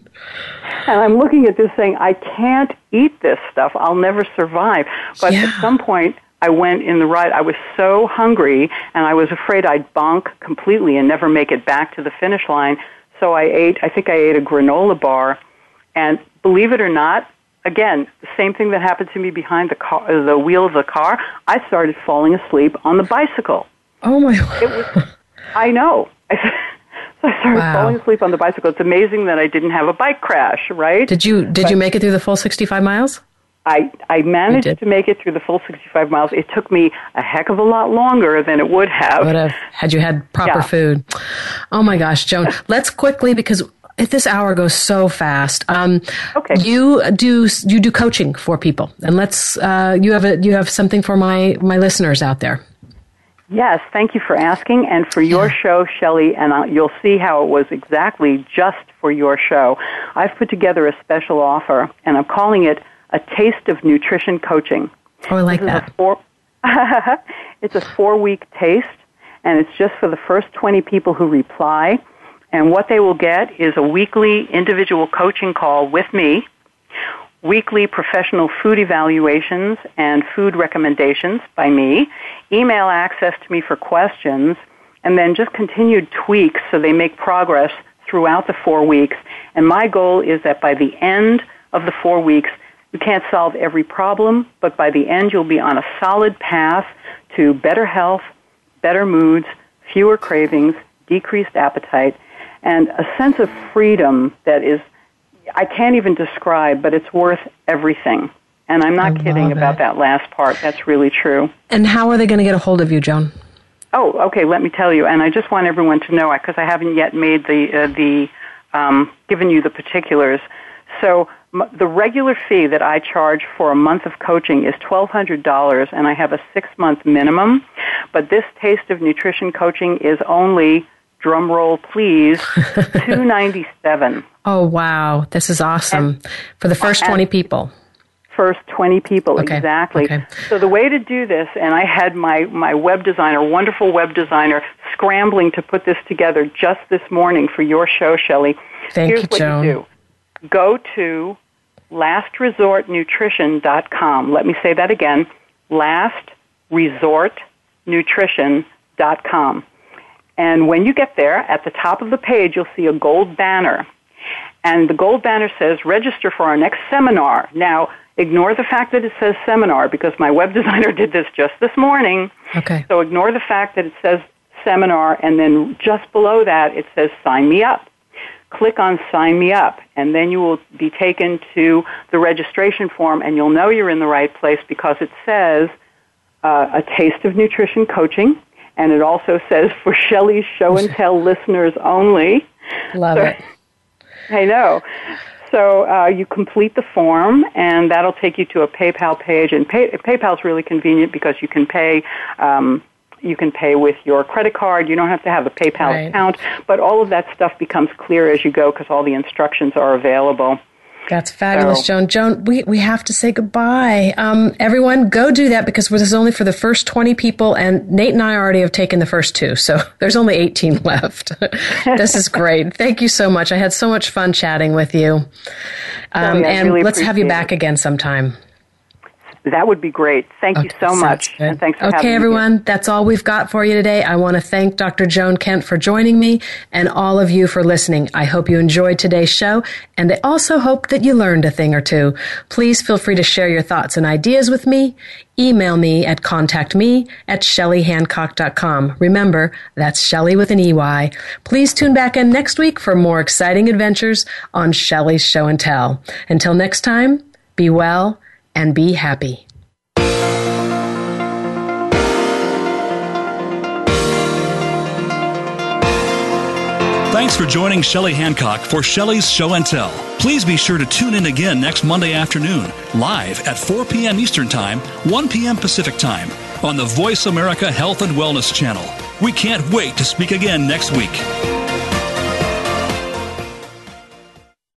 I'm looking at this thing. I can't eat this stuff. I'll never survive. But Yeah. at some point, I went in the ride. I was so hungry, and I was afraid I'd bonk completely and never make it back to the finish line. So I ate. I think I ate a granola bar, and believe it or not, again, the same thing that happened to me behind the car, the wheel of the car. I started falling asleep on the bicycle. Oh, my. It was. I know. (laughs) So I started Wow. falling asleep on the bicycle. It's amazing that I didn't have a bike crash, right? Did you did you make it through the full 65 miles? I, I managed to make it through the full 65 miles. It took me a heck of a lot longer than it would have. Would have had you had proper Yeah. food. Oh my gosh, Joan. (laughs) Let's quickly because this hour goes so fast. Um, Okay. You do you do coaching for people, and let's uh, you have a you have something for my my listeners out there. Yes, thank you for asking and for your show, Shelley, and uh, you'll see how it was exactly just for your show. I've put together a special offer, and I'm calling it a taste of nutrition coaching. Oh, I like This is a that. four, (laughs) it's a four week taste, and it's just for the first 20 people who reply. And what they will get is a weekly individual coaching call with me, weekly professional food evaluations and food recommendations by me, email access to me for questions, and then just continued tweaks so they make progress throughout the four weeks. And my goal is that by the end of the four weeks, you can't solve every problem, but by the end you'll be on a solid path to better health, better moods, fewer cravings, decreased appetite, and a sense of freedom that is I can't even describe, but it's worth everything. And I'm not kidding love about that last part. That's really true. And how are they going to get a hold of you, Joan? Oh, okay. Let me tell you, and I just want everyone to know because I haven't yet made the uh, the um, given you the particulars. So m- the regular fee that I charge for a month of coaching is twelve hundred dollars, and I have a six month minimum. But this taste of nutrition coaching is only drum roll, please, (laughs) two ninety seven. Oh wow, this is awesome. For the first 20 people. first 20 people Okay, exactly. okay. so the way to do this and i had my my web designer wonderful web designer scrambling to put this together just this morning for your show shelley. Thank here's you, what Joan. you do. Go to lastresortnutrition.com let me say that again. Lastresortnutrition.com and when you get there at the top of the page you'll see a gold banner and the gold banner says register for our next seminar. Now, ignore the fact that it says seminar because my web (laughs) designer did this just this morning. Okay. So ignore the fact that it says seminar and then just below that it says sign me up. Click on sign me up and then you will be taken to the registration form and you'll know you're in the right place because it says uh, a taste of nutrition coaching and it also says for Shelley's show and (laughs) tell listeners only. Love So- it. (laughs) I know. So uh, you complete the form, and that'll take you to a PayPal page. And pay, PayPal's really convenient because you can pay. Um, you can pay with your credit card. You don't have to have a PayPal Right. account, but all of that stuff becomes clear as you go because all the instructions are available. That's fabulous, So- Joan. Joan, we, we have to say goodbye. Um, everyone, go do that because this is only for the first 20 people, and Nate and I already have taken the first two, so (laughs) there's only 18 (laughs) left. (laughs) this is great. Thank you so much. I had so much fun chatting with you. Um, Shelley, I and really let's have you back it. again sometime. That would be great. Thank you so much, good. and thanks for having Okay, me. here. everyone, that's all we've got for you today. I want to thank Dr. Joan Kent for joining me and all of you for listening. I hope you enjoyed today's show, and I also hope that you learned a thing or two. Please feel free to share your thoughts and ideas with me. Email me at contactme at shelleyhancock.com. Remember, that's Shelley with an EY. Please tune back in next week for more exciting adventures on Shelley's Show and Tell. Until next time, be well and be happy. Thanks for joining Shelley Hancock for Shelley's Show and Tell. Please be sure to tune in again next Monday afternoon, live at 4 p.m. Eastern Time, 1 p.m. Pacific Time, on the Voice America Health and Wellness Channel. We can't wait to speak again next week.